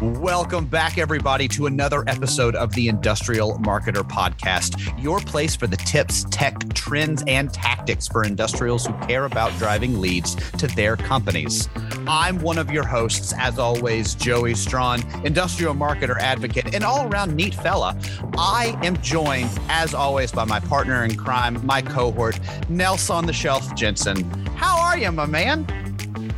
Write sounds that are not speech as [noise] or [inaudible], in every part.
Welcome back, everybody, to another episode of the Industrial Marketer Podcast, your place for the tips, tech, trends, and tactics for industrials who care about driving leads to their companies. I'm one of your hosts, as always, Joey Strawn, industrial marketer advocate, and all around neat fella. I am joined, as always, by my partner in crime, my cohort, Nelson on the Shelf Jensen. How are you, my man?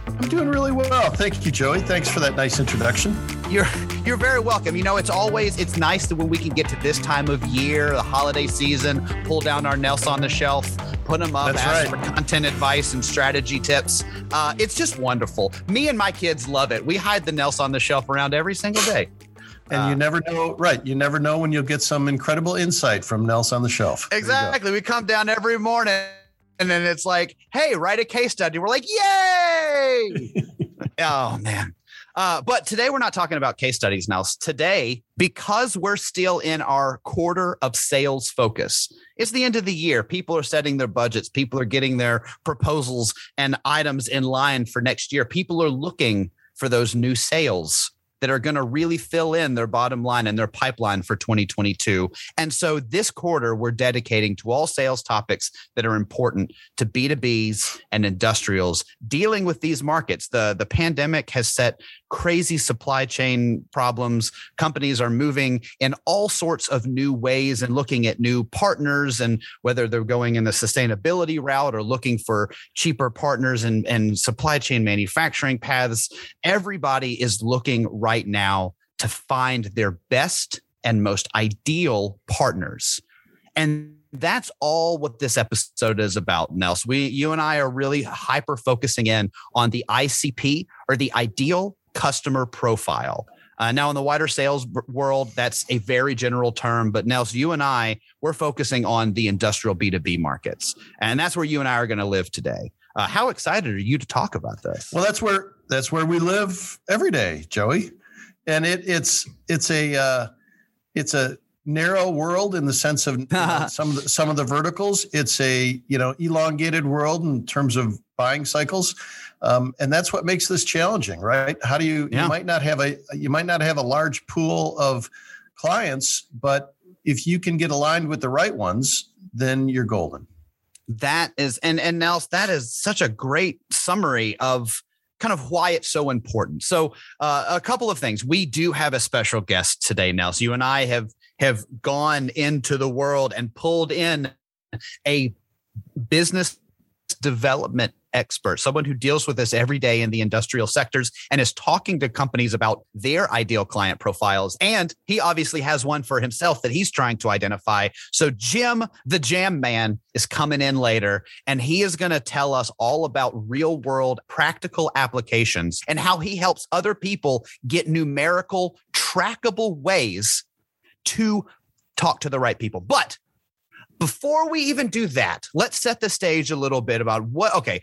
I'm doing really well. Thank you, Joey. Thanks for that nice introduction. You're you're very welcome. You know, it's always it's nice that when we can get to this time of year, the holiday season, pull down our Nelson on the shelf, put them up, That's ask right. for content advice and strategy tips. Uh, it's just wonderful. Me and my kids love it. We hide the Nelson on the shelf around every single day. And Uh, you never know, right? You never know when you'll get some incredible insight from Nels on the shelf. There you go. Exactly. We come down every morning and then it's like, hey, write a case study. We're like, yay. [laughs] oh, man. Uh, but today we're not talking about case studies now. Today, because we're still in our quarter of sales focus, it's the end of the year. People are setting their budgets, people are getting their proposals and items in line for next year. People are looking for those new sales that are going to really fill in their bottom line and their pipeline for 2022. And so this quarter, we're dedicating to all sales topics that are important to B2Bs and industrials dealing with these markets. The, the pandemic has set crazy supply chain problems. Companies are moving in all sorts of new ways and looking at new partners and whether they're going in the sustainability route or looking for cheaper partners and, and supply chain manufacturing paths. Everybody is looking right now to find their best and most ideal partners. And that's all what this episode is about, Nels. We, you and I are really hyper focusing in on the ICP or the ideal customer profile. Uh, now, in the wider sales world, that's a very general term. But Nels, you and I, we're focusing on the industrial B2B markets. And that's where you and I are going to live today. Uh, how excited are you to talk about this? Well, that's where that's where we live every day, Joey. And it, it's it's a uh, it's a narrow world in the sense of you know, [laughs] some of the, some of the verticals. It's a you know elongated world in terms of buying cycles, um, and that's what makes this challenging, right? How do you Yeah. you might not have a you might not have a large pool of clients, but if you can get aligned with the right ones, then you're golden. that is and and Nels, that is such a great summary of kind of why it's so important. So uh, a couple of things. We do have a special guest today, Nels. You and I have have gone into the world and pulled in a business development expert, someone who deals with this every day in the industrial sectors and is talking to companies about their ideal client profiles. And he obviously has one for himself that he's trying to identify. So Jim, the jam man, is coming in later and he is going to tell us all about real world practical applications and how he helps other people get numerical, trackable ways to talk to the right people. But before we even do that, let's set the stage a little bit about what, okay,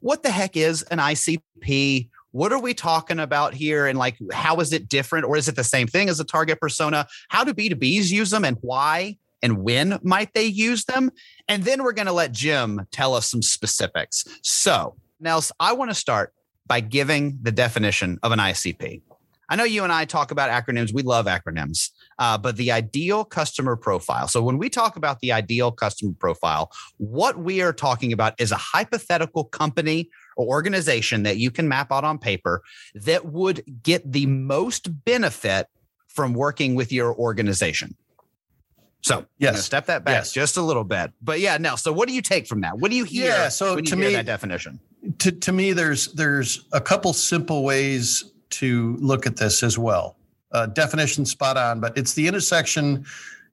what the heck is an ICP? What are we talking about here? And like, how is it different? Or is it the same thing as a target persona? How do B2Bs use them and why? And when might they use them? And then we're going to let Jim tell us some specifics. So, Nels, I want to start by giving the definition of an ICP. I know you and I talk about acronyms. We love acronyms, uh, but the ideal customer profile. So when we talk about the ideal customer profile, what we are talking about is a hypothetical company or organization that you can map out on paper that would get the most benefit from working with your organization. So, Yes. step that back Yes. just a little bit. But yeah, Nell. So, what do you take from that? What do you hear? Yeah, so when you to me- that definition. to, to me there's there's a couple simple ways to look at this as well. Uh, definition spot on but it's the intersection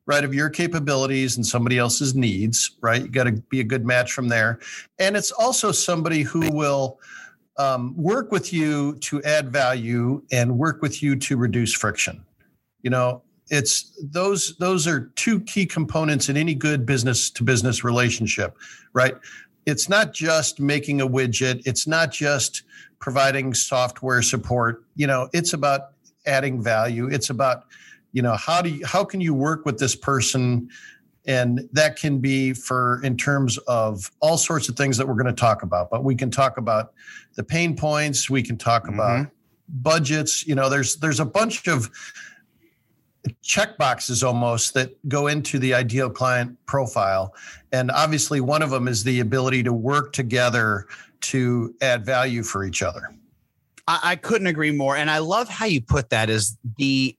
right of your capabilities and somebody else's needs right? You got to be a good match from there. And it's also somebody who will um, work with you to add value and work with you to reduce friction. You know it's those those are two key components in any good business to business relationship right? It's not just making a widget. It's not just providing software support you know it's about adding value it's about you know how do you how can you work with this person and that can be for in terms of all sorts of things that we're going to talk about but we can talk about the pain points we can talk mm-hmm. about budgets. You know, there's there's a bunch of check boxes almost that go into the ideal client profile. And obviously, one of them is the ability to work together to add value for each other. I, I couldn't agree more, and I love how you put that. Is the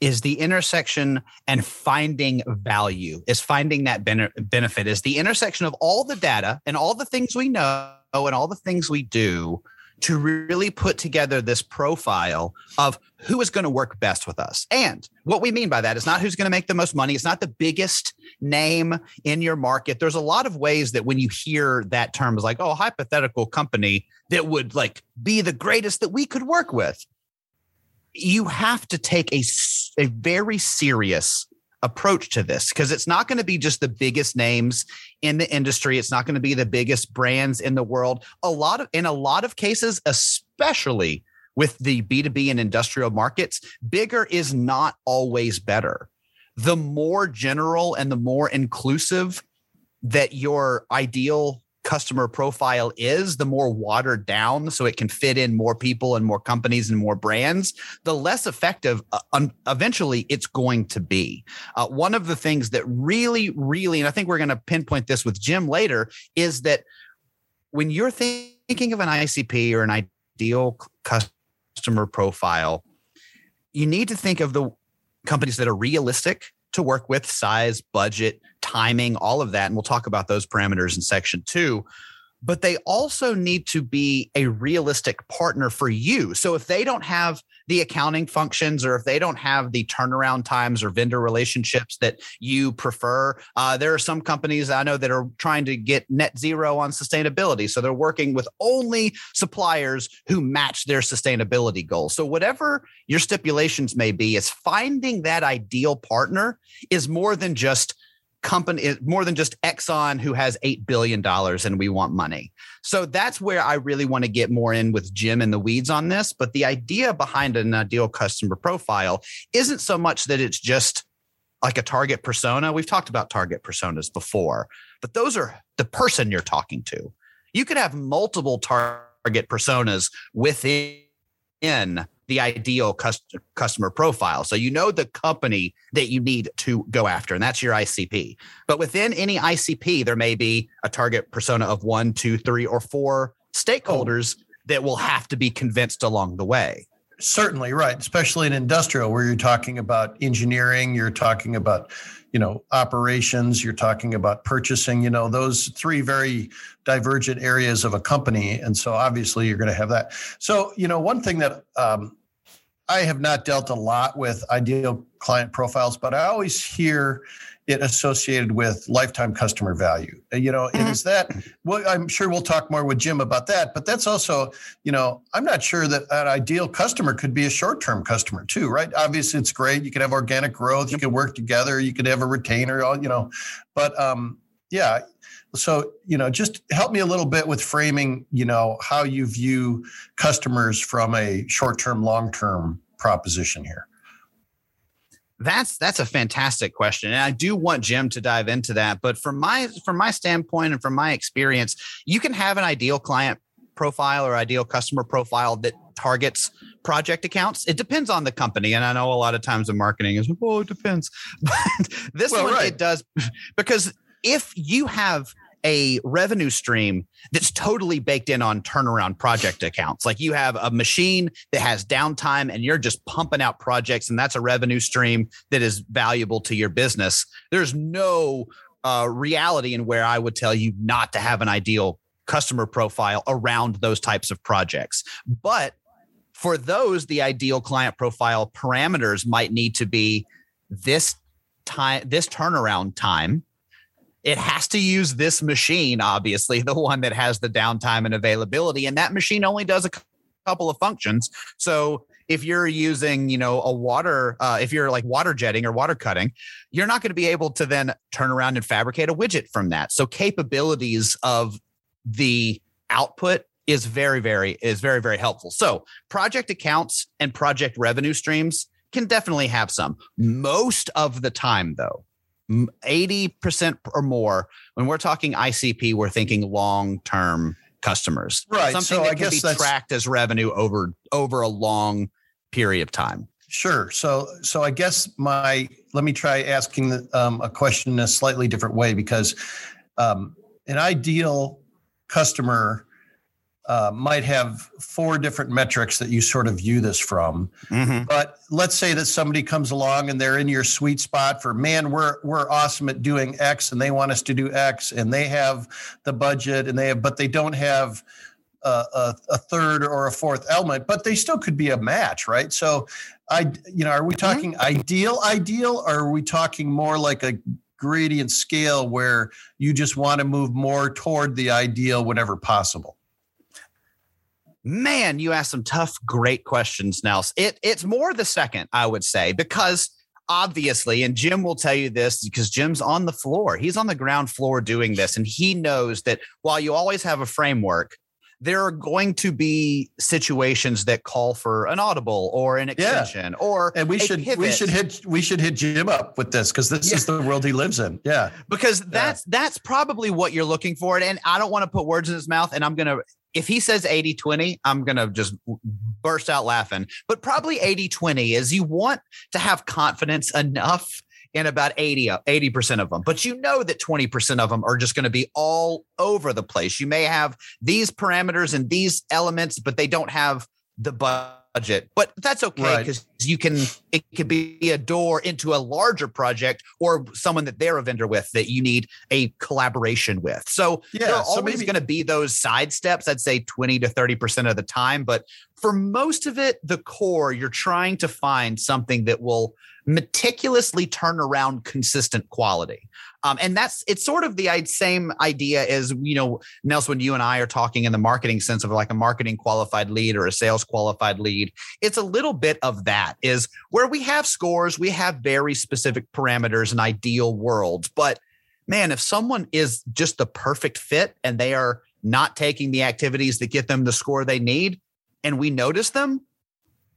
is the intersection and finding value is finding that benefit is the intersection of all the data and all the things we know and all the things we do to really put together this profile of who is going to work best with us. And what we mean by that is not who's going to make the most money. It's not the biggest name in your market. There's a lot of ways that when you hear that term is like, oh, hypothetical company that would like be the greatest that we could work with. You have to take a, a very serious approach to this because it's not going to be just the biggest names in the industry. It's not going to be the biggest brands in the world. A lot of in a lot of cases especially with the b2b and industrial markets bigger is not always better. The more general and the more inclusive that your ideal customer profile is, the more watered down so it can fit in more people and more companies and more brands, the less effective uh, eventually it's going to be. Uh, one of the things that really, really, and I think we're going to pinpoint this with Jim later, is that when you're thinking of an ICP or an ideal customer profile, you need to think of the companies that are realistic to work with size, budget, timing, all of that. And we'll talk about those parameters in section two. But they also need to be a realistic partner for you. So if they don't have the accounting functions or if they don't have the turnaround times or vendor relationships that you prefer. Uh, there are some companies I know that are trying to get net zero on sustainability. So they're working with only suppliers who match their sustainability goals. So, whatever your stipulations may be, is finding that ideal partner is more than just company eh, more than just Exxon who has $8 billion and we want money. So that's where I really want to get more in with Jim and the weeds on this. But the idea behind an ideal customer profile isn't so much that it's just like a target persona. We've talked about target personas before, but those are the person you're talking to. You could have multiple target personas within the ideal customer profile. So you know the company that you need to go after, and that's your ICP. But within any ICP, there may be a target persona of one, two, three, or four stakeholders oh. that will have to be convinced along the way. Certainly, right. Especially in industrial, where you're talking about engineering, you're talking about you know operations you're talking about purchasing you know those three very divergent areas of a company. And so obviously you're going to have that. So you know one thing that um, I have not dealt a lot with ideal client profiles, but I always hear it associated with lifetime customer value. You know, mm-hmm. is that well, I'm sure we'll talk more with Jim about that, but that's also, you know, I'm not sure that an ideal customer could be a short-term customer too, right? Obviously it's great. You could have organic growth, you could work together, you could have a retainer, All you know, but um, yeah, so, you know, just help me a little bit with framing, you know, how you view customers from a short-term, long-term proposition here. That's that's a fantastic question, and I do want Jim to dive into that. But from my from my standpoint and from my experience, you can have an ideal client profile or ideal customer profile that targets project accounts. It depends on the company. And I know a lot of times in marketing is, oh, it depends. [laughs] But this well, one, right. it does because if you have a revenue stream that's totally baked in on turnaround project accounts. Like you have a machine that has downtime and you're just pumping out projects, and that's a revenue stream that is valuable to your business. There's no uh, reality in where I would tell you not to have an ideal customer profile around those types of projects. But for those, the ideal client profile parameters might need to be this time, this turnaround time it has to use this machine, obviously, [laughs] the one that has the downtime and availability. And that machine only does a couple of functions. So if you're using, you know, a water, uh, if you're like water jetting or water cutting, you're not going to be able to then turn around and fabricate a widget from that. So capabilities of the output is very, very, is very, very helpful. So project accounts and project revenue streams can definitely have some. Most of the time, though, 80% or more when we're talking icp we're thinking long term customers. Right. Something so that I can guess be tracked as revenue over over a long period of time. Sure. So, so I guess my let me try asking um, a question in a slightly different way because um, an ideal customer uh, might have four different metrics that you sort of view this from. Mm-hmm. But let's say that somebody comes along and they're in your sweet spot for man, we're we're awesome at doing X, and they want us to do X, and they have the budget, and they have, but they don't have a, a, a, third or a fourth element, but they still could be a match, right? So, I, you know, are we talking mm-hmm. ideal, ideal, or are we talking more like a gradient scale where you just want to move more toward the ideal whenever possible? Man, you asked some tough, great questions, Nels. It it's more the second, I would say, because obviously, and Jim will tell you this because Jim's on the floor. He's on the ground floor doing this, and he knows that while you always have a framework, there are going to be situations that call for an audible or an extension yeah. or and we should pivot. we should hit we should hit Jim up with this because this yeah. is the world he lives in. Yeah. Because that's yeah. that's probably what you're looking for. And I don't want to put words in his mouth and I'm gonna if he says 80 20, I'm going to just burst out laughing. But probably 80 20 is you want to have confidence enough in about 80 uh, 80% of them. But you know that 20% of them are just going to be all over the place. You may have these parameters and these elements but they don't have the budget. But that's okay because right. you can it could be a door into a larger project or someone that they're a vendor with that you need a collaboration with. So yeah, there are so always going to be those side steps. I'd say 20 to 30% of the time. But for most of it the core you're trying to find something that will meticulously turn around consistent quality. Um, and that's it's sort of the same idea as you know, Nelson, when you and I are talking in the marketing sense of like a marketing qualified lead or a sales qualified lead. It's a little bit of that is where we have scores, we have very specific parameters and ideal worlds. But man, if someone is just the perfect fit and they are not taking the activities that get them the score they need, and we notice them,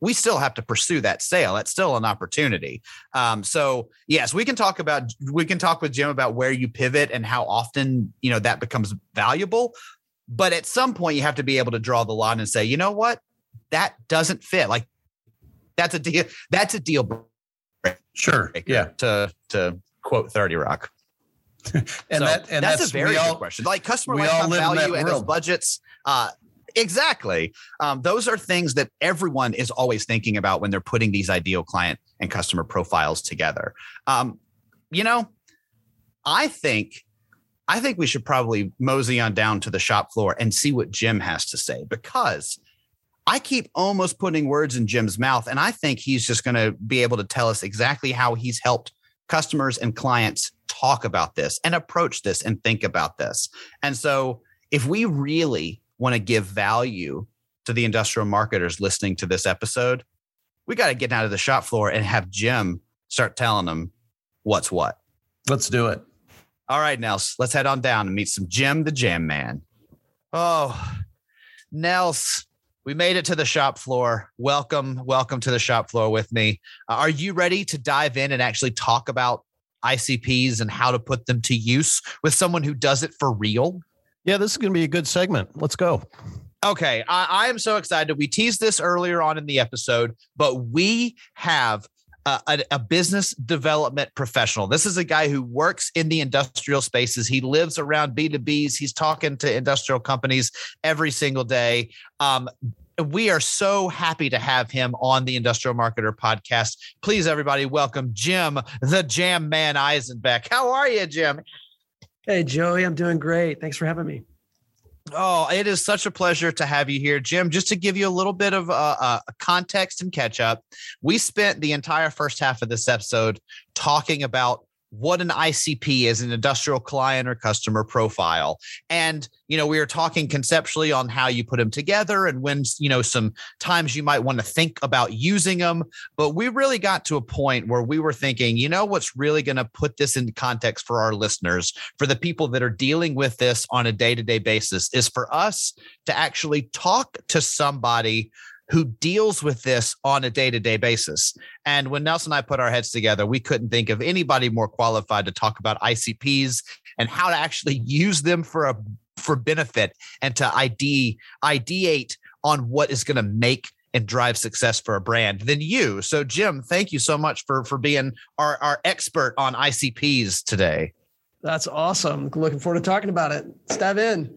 we still have to pursue that sale. That's still an opportunity. Um, so yes, we can talk about we can talk with Jim about where you pivot and how often you know that becomes valuable. But at some point, you have to be able to draw the line and say, you know what, that doesn't fit. Like that's a deal. That's a deal breaker. Sure. Yeah. To to quote Thirty Rock. [laughs] and so that and that's, that's, a very all, good question. Like customer lifetime value and those budgets. Uh, Exactly. Um, those are things that everyone is always thinking about when they're putting these ideal client and customer profiles together. Um, you know, I think I think we should probably mosey on down to the shop floor and see what Jim has to say because I keep almost putting words in Jim's mouth, and I think he's just going to be able to tell us exactly how he's helped customers and clients talk about this and approach this and think about this. And so, if we really want to give value to the industrial marketers listening to this episode, we got to get down to the shop floor and have Jim start telling them what's what. Let's do it. All right, Nels, let's head on down and meet some Jim the Jam Man. Oh, Nels, we made it to the shop floor. Welcome, welcome to the shop floor with me. Uh, are you ready to dive in and actually talk about ICPs and how to put them to use with someone who does it for real? Yeah, this is going to be a good segment. Let's go. Okay, I, I, am so excited. We teased this earlier on in the episode, but we have a, a, business development professional. This is a guy who works in the industrial spaces. He lives around B2Bs. He's talking to industrial companies every single day. Um, we are so happy to have him on the Industrial Marketer podcast. Please, everybody, welcome Jim, the Jam Man Eisenbeck. How are you, Jim? Hey, Joey, I'm doing great. Thanks for having me. Oh, it is such a pleasure to have you here, Jim. Just to give you a little bit of uh, uh, context and catch up, we spent the entire first half of this episode talking about what an ICP is an industrial client or customer profile. And, you know, we are talking conceptually on how you put them together and when, you know, some times you might want to think about using them. But we really got to a point where we were thinking, you know, what's really going to put this into context for our listeners, for the people that are dealing with this on a day to day basis, is for us to actually talk to somebody who deals with this on a day to day basis. And when Nelson and I put our heads together, we couldn't think of anybody more qualified to talk about ICPs and how to actually use them for a for benefit and to ID ideate on what is going to make and drive success for a brand than you. So Jim, thank you so much for for being our our expert on ICPs today. That's awesome. Looking forward to talking about it. Let's dive in.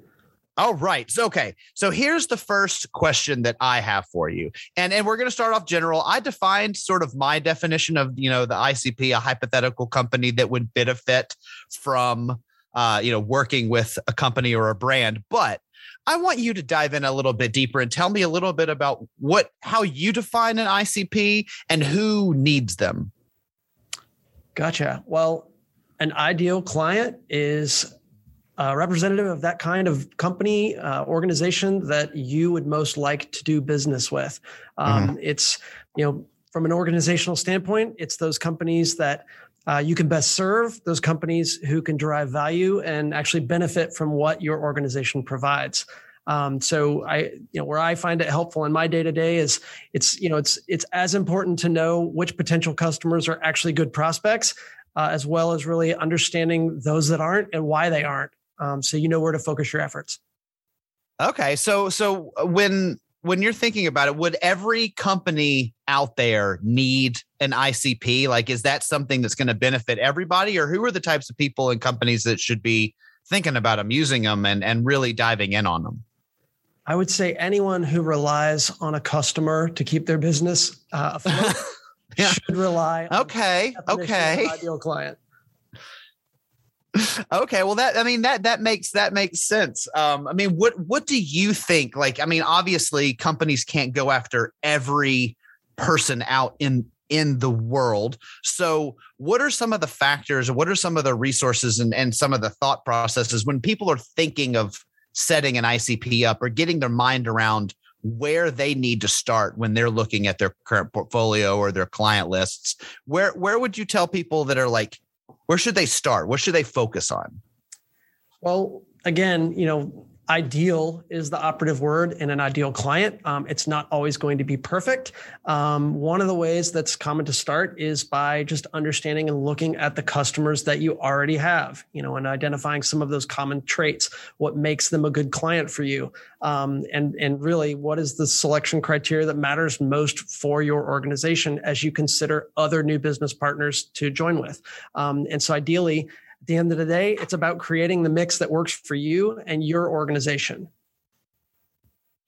All right. So, okay. So here's the first question that I have for you. And, and we're going to start off general. I defined sort of my definition of, you know, the ICP, a hypothetical company that would benefit from, uh, you know, working with a company or a brand. But I want you to dive in a little bit deeper and tell me a little bit about what, how you define an ICP and who needs them. Gotcha. Well, an ideal client is a representative of that kind of company uh, organization that you would most like to do business with. Um, mm-hmm. it's you know from an organizational standpoint it's those companies that uh, you can best serve those companies who can derive value and actually benefit from what your organization provides. Um, so I, you know, where I find it helpful in my day to day is it's, you know, it's it's as important to know which potential customers are actually good prospects, uh, as well as really understanding those that aren't and why they aren't um, so you know where to focus your efforts. Okay, so so uh, when when you're thinking about it, would every company out there need an ICP? Like, is that something that's going to benefit everybody, or who are the types of people and companies that should be thinking about them, using them, and and really diving in on them? I would say anyone who relies on a customer to keep their business uh, afloat [laughs] yeah. should rely. okay. okay. Ideal client okay well that i mean that that makes that makes sense. Um i mean what what do you think? Like i mean obviously companies can't go after every person out in in the world. So what are some of the factors what are some of the resources and, and some of the thought processes when people are thinking of setting an icp up or getting their mind around where they need to start when they're looking at their current portfolio or their client lists? Where where would you tell people that are like where should they start? What should they focus on? Well, again, you know, ideal is the operative word in an ideal client. Um, it's not always going to be perfect. Um, one of the ways that's common to start is by just understanding and looking at the customers that you already have, you know, and identifying some of those common traits, what makes them a good client for you. Um, and, and really what is the selection criteria that matters most for your organization as you consider other new business partners to join with. Um, and so ideally, at the end of the day, it's about creating the mix that works for you and your organization.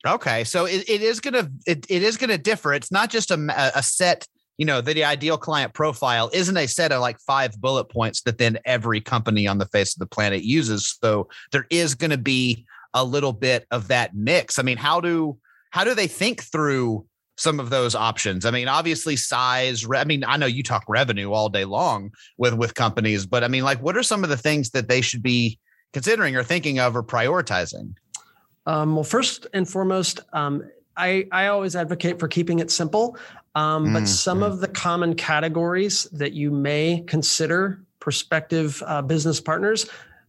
Okay, so it, it is gonna it, it is gonna differ. It's not just a, a set. You know, the, the ideal client profile isn't a set of like five bullet points that then every company on the face of the planet uses. So there is going to be a little bit of that mix. I mean, how do how do they think through some of those options. I mean, obviously size, re- I mean, I know you talk revenue all day long with with companies, but I mean, like what are some of the things that they should be considering or thinking of or prioritizing? Um, well, first and foremost, um, I, I always advocate for keeping it simple. Um, but mm, some mm. of the common categories that you may consider prospective uh, business partners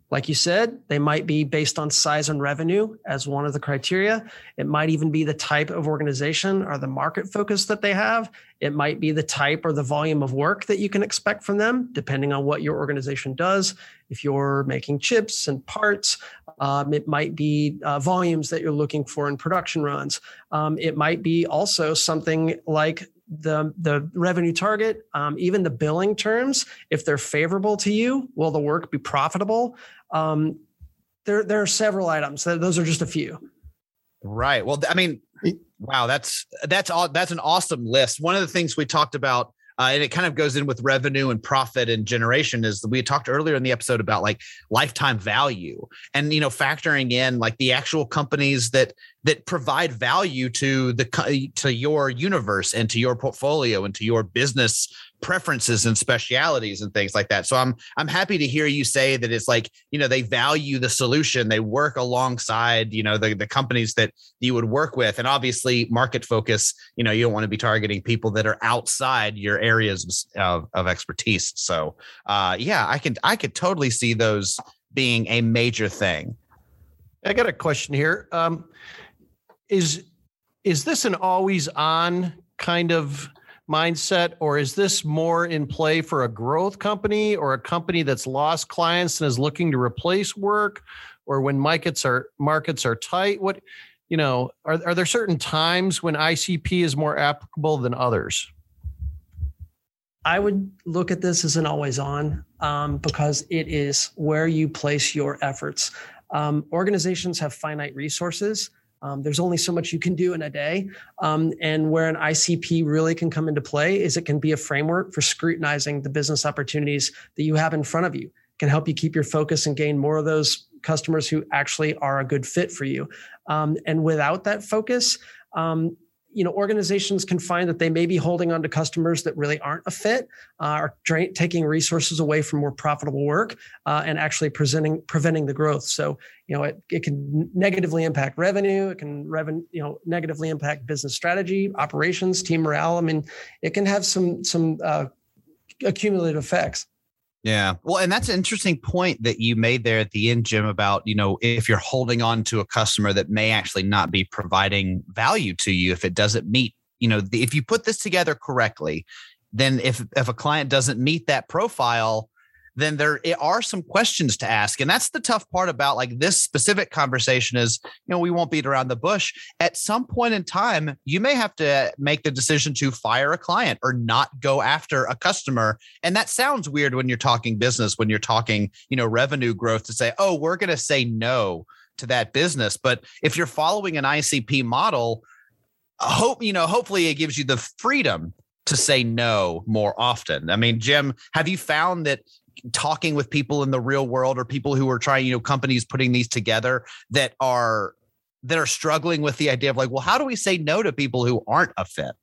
like you said, they might be based on size and revenue as one of the criteria. It might even be the type of organization or the market focus that they have. It might be the type or the volume of work that you can expect from them, depending on what your organization does. If you're making chips and parts, um, it might be uh, volumes that you're looking for in production runs. Um, it might be also something like the the revenue target, um, even the billing terms, if they're favorable to you, will the work be profitable? Um, there, there are several items. Those are just a few. Right. Well, I mean, wow, that's that's all. That's an awesome list. One of the things we talked about uh, and it kind of goes in with revenue and profit and generation is we talked earlier in the episode about like lifetime value and you know factoring in like the actual companies that that provide value to the to your universe and to your portfolio and to your business preferences and specialities and things like that. So I'm I'm happy to hear you say that it's like, you know, they value the solution. They work alongside, you know, the, the companies that you would work with. And obviously market focus, you know, you don't want to be targeting people that are outside your areas of, of expertise. So uh yeah, I can I could totally see those being a major thing. I got a question here. Um is is this an always on kind of mindset, or is this more in play for a growth company or a company that's lost clients and is looking to replace work? or when markets are markets are tight? What you know, are, are there certain times when ICP is more applicable than others? I would look at this as an always on um, because it is where you place your efforts. Um, organizations have finite resources. Um, there's only so much you can do in a day. Um, and where an ICP really can come into play is it can be a framework for scrutinizing the business opportunities that you have in front of you. It can help you keep your focus and gain more of those customers who actually are a good fit for you. Um, and without that focus, um, you know organizations can find that they may be holding on to customers that really aren't a fit uh, or taking resources away from more profitable work uh, and actually presenting preventing the growth. So you know it, it can negatively impact revenue it can revenue you know negatively impact business strategy operations team morale. I mean it can have some some uh, accumulative effects yeah. Well, and that's an interesting point that you made there at the end, Jim, about, you know, if you're holding on to a customer that may actually not be providing value to you if it doesn't meet, you know, the, if you put this together correctly, then if if a client doesn't meet that profile, then there are some questions to ask. And that's the tough part about like this specific conversation is, you know, we won't beat around the bush. At some point in time, you may have to make the decision to fire a client or not go after a customer. And that sounds weird when you're talking business, when you're talking, you know, revenue growth to say, oh, we're going to say no to that business. But if you're following an ICP model, hope, you know, hopefully it gives you the freedom to say no more often. I mean, Jim, have you found that talking with people in the real world or people who are trying, you know, companies putting these together that are that are struggling with the idea of like, well, how do we say no to people who aren't a fit?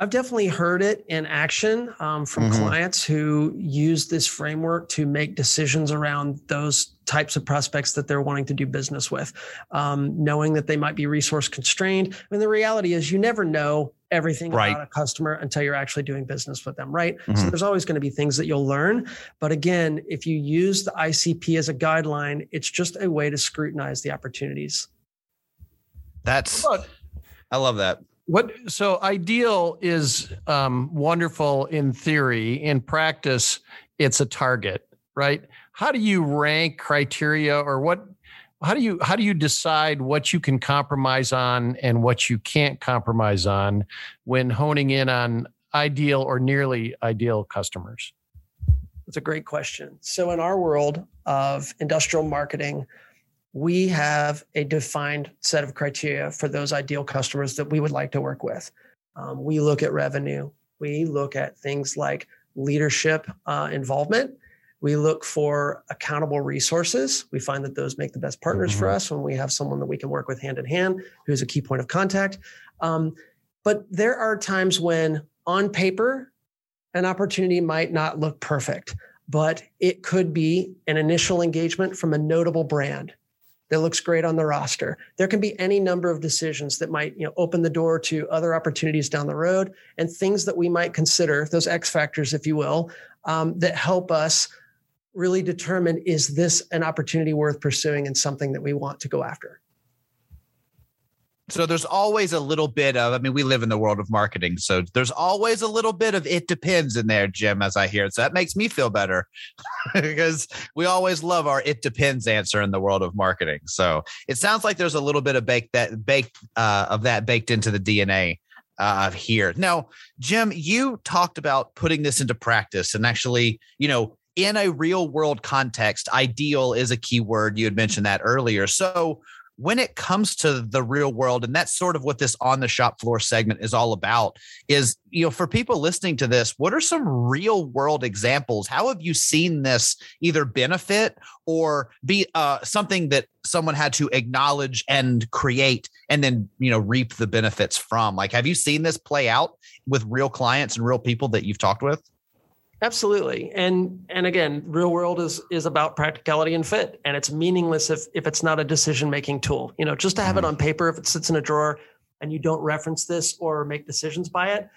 I've definitely heard it in action um, from mm-hmm. clients who use this framework to make decisions around those types of prospects that they're wanting to do business with, um, knowing that they might be resource constrained. I mean, the reality is you never know everything right. about a customer until you're actually doing business with them, right? Mm-hmm. So there's always going to be things that you'll learn. But again, if you use the ICP as a guideline, it's just a way to scrutinize the opportunities. That's, I love that. What so ideal is um, wonderful in theory. In practice, it's a target, right? How do you rank criteria, or what how do you how do you decide what you can compromise on and what you can't compromise on when honing in on ideal or nearly ideal customers that's a great question so in our world of industrial marketing we have a defined set of criteria for those ideal customers that we would like to work with um, we look at revenue we look at things like leadership uh, involvement we look for accountable resources. We find that those make the best partners mm-hmm. for us when we have someone that we can work with hand in hand who's a key point of contact. Um, but there are times when, on paper, an opportunity might not look perfect, but it could be an initial engagement from a notable brand that looks great on the roster. There can be any number of decisions that might you know, open the door to other opportunities down the road and things that we might consider, those X factors, if you will, um, that help us really determine is this an opportunity worth pursuing and something that we want to go after? So there's always a little bit of, I mean, we live in the world of marketing. So there's always a little bit of it depends in there, Jim, as I hear it. So that makes me feel better [laughs] because we always love our it depends answer in the world of marketing. So it sounds like there's a little bit of baked that baked uh, of that baked into the DNA uh, here. Now, Jim, you talked about putting this into practice and actually, you know, in a real world context, ideal is a key word. You had mentioned that earlier. So when it comes to the real world, and that's sort of what this on the shop floor segment is all about, is you know, for people listening to this, what are some real world examples? How have you seen this either benefit or be uh, something that someone had to acknowledge and create and then you know reap the benefits from? Like, have you seen this play out with real clients and real people that you've talked with? Absolutely. And and again, real world is is about practicality and fit. And it's meaningless if if it's not a decision-making tool. You know, just to have mm-hmm. it on paper, if it sits in a drawer and you don't reference this or make decisions by it,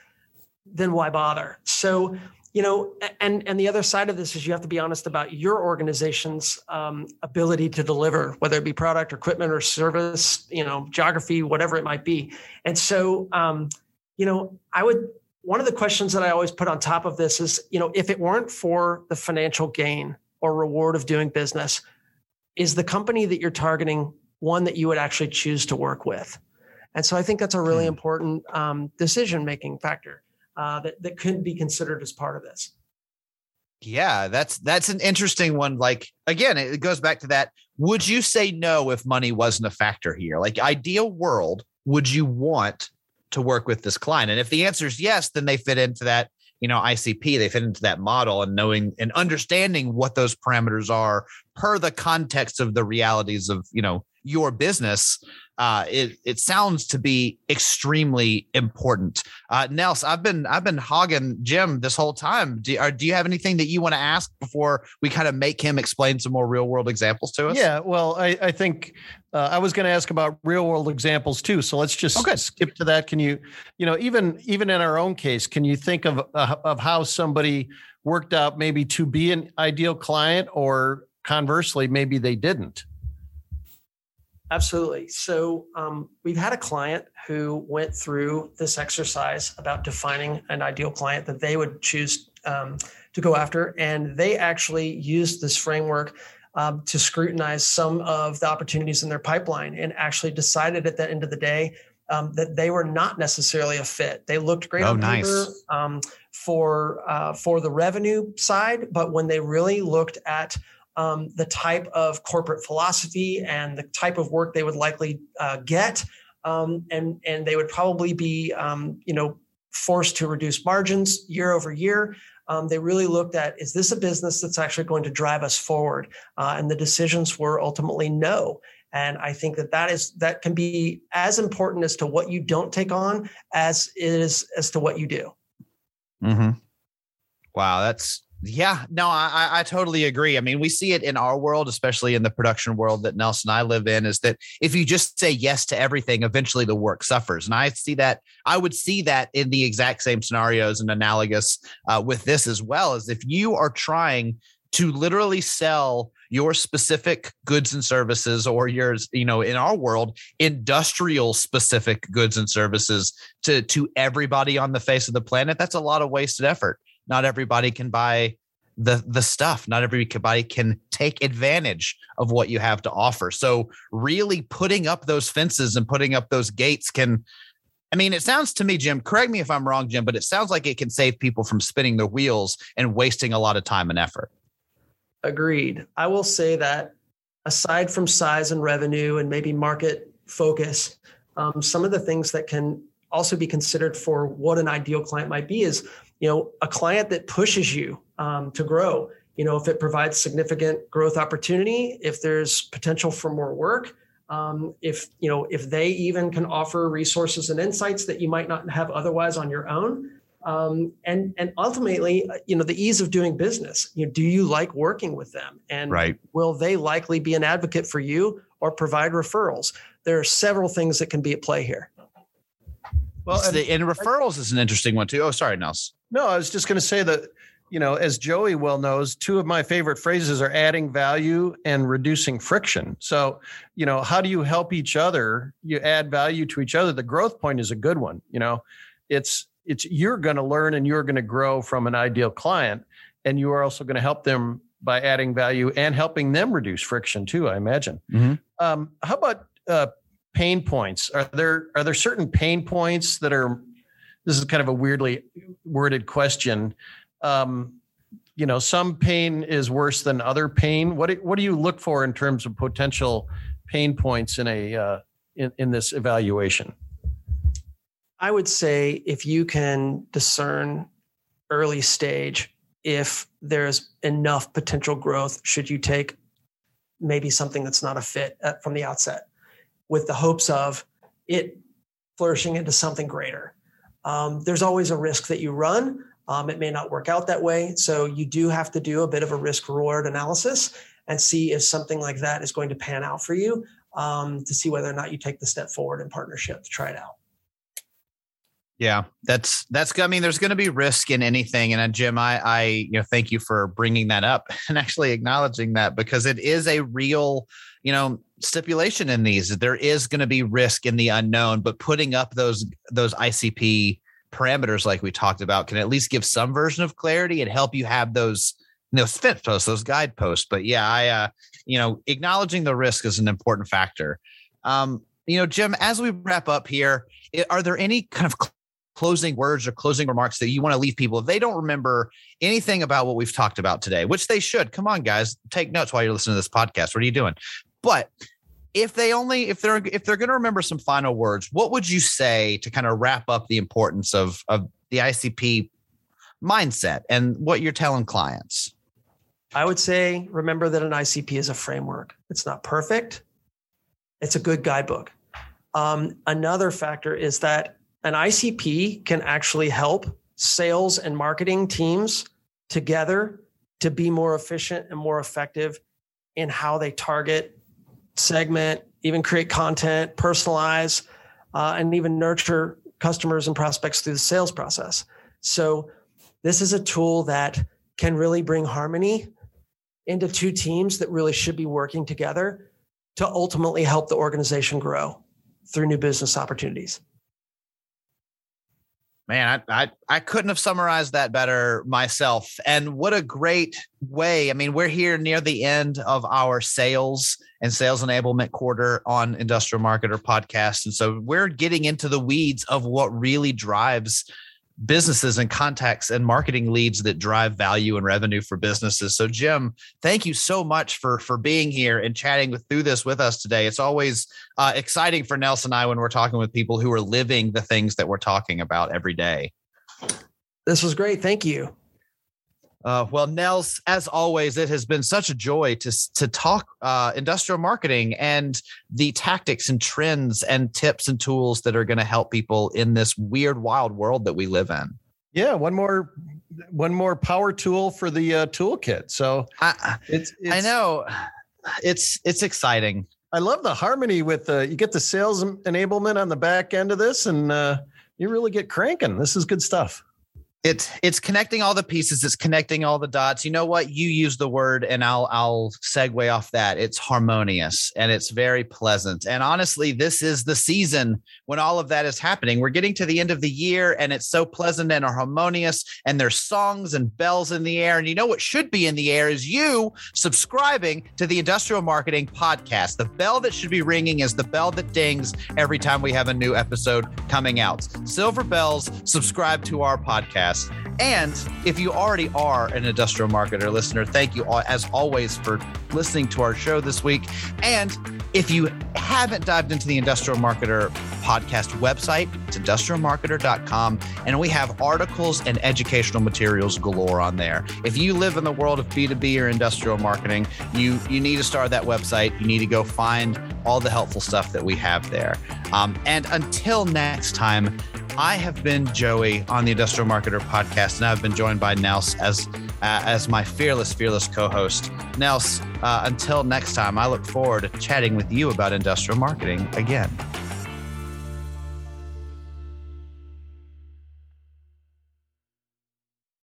then why bother? So, you know, and and the other side of this is you have to be honest about your organization's um, ability to deliver, whether it be product, or equipment, or service, you know, geography, whatever it might be. And so, um, you know, I would one of the questions that I always put on top of this is, you know, if it weren't for the financial gain or reward of doing business, is the company that you're targeting one that you would actually choose to work with? And so I think that's a really hmm. important um, decision making factor uh, that, that could be considered as part of this. Yeah, that's that's an interesting one. Like again, it goes back to that. Would you say no if money wasn't a factor here? Like ideal world, would you want to work with this client? And if the answer is yes, then they fit into that, you know, ICP, they fit into that model and knowing and understanding what those parameters are per the context of the realities of, you know, your business uh, it it sounds to be extremely important. Uh, Nels, I've been I've been hogging Jim this whole time. Do, are, do you have anything that you want to ask before we kind of make him explain some more real world examples to us? Yeah, well, I, I think uh, I was going to ask about real world examples too. So let's just okay. skip to that. Can you, you know, even even in our own case, can you think of uh, of how somebody worked out maybe to be an ideal client, or conversely, maybe they didn't? Absolutely. So um, we've had a client who went through this exercise about defining an ideal client that they would choose um, to go after, and they actually used this framework um, to scrutinize some of the opportunities in their pipeline, and actually decided at the end of the day um, that they were not necessarily a fit. They looked great oh, nice. um, for uh, for the revenue side, but when they really looked at um, the type of corporate philosophy and the type of work they would likely uh, get, um, and and they would probably be um, you know forced to reduce margins year over year. Um, they really looked at is this a business that's actually going to drive us forward, uh, and the decisions were ultimately no. And I think that that is that can be as important as to what you don't take on as is as to what you do. Mm-hmm. Wow, that's yeah, no, I, I totally agree. I mean, we see it in our world, especially in the production world that Nelson and I live in, is that if you just say yes to everything, eventually the work suffers. And I see that, I would see that in the exact same scenarios and analogous uh, with this as well, is if you are trying to literally sell your specific goods and services or yours you know in our world industrial specific goods and services to to everybody on the face of the planet that's a lot of wasted effort not everybody can buy the the stuff. Not everybody can take advantage of what you have to offer. So really putting up those fences and putting up those gates can i mean it sounds to me jim correct me if i'm wrong jim but it sounds like it can save people from spinning their wheels and wasting a lot of time and effort. Agreed. I will say that aside from size and revenue and maybe market focus um, some of the things that can also be considered for what an ideal client might be is you know a client that pushes you um, to grow. You know if it provides significant growth opportunity if there's potential for more work um, if you know if they even can offer resources and insights that you might not have otherwise on your own um, and and ultimately uh, you know the ease of doing business. You know, do you like working with them? And right. will they likely be an advocate for you or provide referrals? There are several things that can be at play here well, and, the, and referrals is an interesting one too. Oh, sorry, Nels. No, I was just going to say that you know, as Joey well knows, two of my favorite phrases are adding value and reducing friction. So, you know, how do you help each other? You add value to each other. The growth point is a good one. You know, it's it's you're going to learn and you're going to grow from an ideal client, and you are also going to help them by adding value and helping them reduce friction too. I imagine. Mm-hmm. Um, how about uh, pain points? Are there are there certain pain points that are this is kind of a weirdly worded question. Um, you know, some pain is worse than other pain. What do, what do you look for in terms of potential pain points in a uh, in, in this evaluation? I would say if you can discern early stage if there's enough potential growth, should you take maybe something that's not a fit from the outset? With the hopes of it flourishing into something greater. Um, there's always a risk that you run. Um, it may not work out that way. So you do have to do a bit of a risk reward analysis and see if something like that is going to pan out for you um, to see whether or not you take the step forward in partnership to try it out. Yeah, that's that's. I mean, there's going to be risk in anything, and uh, Jim, I, I, you know, thank you for bringing that up [laughs] and actually acknowledging that because it is a real, you know, stipulation in these. There is going to be risk in the unknown, but putting up those those ICP parameters, like we talked about, can at least give some version of clarity and help you have those those fence posts, those guideposts. But yeah, I, uh, you know, acknowledging the risk is an important factor. Um, you know, Jim, as we wrap up here, are there any kind of closing words or closing remarks that you want to leave people if they don't remember anything about what we've talked about today, which they should? Come on, guys, take notes while you're listening to this podcast. What are you doing? But if they only if they're if they're going to remember some final words, what would you say to kind of wrap up the importance of of the ICP mindset and what you're telling clients? I would say remember that an ICP is a framework. It's not perfect. It's a good guidebook. Um, another factor is that an ICP can actually help sales and marketing teams together to be more efficient and more effective in how they target, segment, even create content, personalize, uh, and even nurture customers and prospects through the sales process. So, this is a tool that can really bring harmony into two teams that really should be working together to ultimately help the organization grow through new business opportunities. Man, I, I, I couldn't have summarized that better myself. And what a great way. I mean, we're here near the end of our sales and sales enablement quarter on Industrial Marketer podcast. And so we're getting into the weeds of what really drives businesses and contacts and marketing leads that drive value and revenue for businesses. So Jim, thank you so much for for being here and chatting with, through this with us today. It's always uh, exciting for Nelson and I when we're talking with people who are living the things that we're talking about every day. This was great. Thank you. Uh, well, Nels, as always, it has been such a joy to to talk uh, industrial marketing and the tactics and trends and tips and tools that are going to help people in this weird, wild world that we live in. Yeah, one more one more power tool for the uh, toolkit. So I, it's, it's, I know it's it's exciting. I love the harmony with the you get the sales enablement on the back end of this, and uh, you really get cranking. This is good stuff it's it's connecting all the pieces it's connecting all the dots. You know what? You use the word and i'll i'll segue off that. It's harmonious and it's very pleasant. And honestly this is the season when all of that is happening. We're getting to the end of the year and it's so pleasant and harmonious and there's songs and bells in the air. And you know what should be in the air is you subscribing to the industrial marketing podcast the bell that should be ringing is the bell that dings every time we have a new episode coming out. Silver bells subscribe to our podcast podcast. And if you already are an industrial marketer listener, thank you as always for listening to our show this week. And if you haven't dived into the Industrial Marketer podcast website, it's industrialmarketer.com. And we have articles and educational materials galore on there. If you live in the world of B2B or industrial marketing, you, you need to start that website. You need to go find all the helpful stuff that we have there. Um, and until next time, I have been Joey on the Industrial Marketer podcast, and I've been joined by Nels as uh, as my fearless, fearless co-host. Nels, uh, until next time, I look forward to chatting with you about industrial marketing again.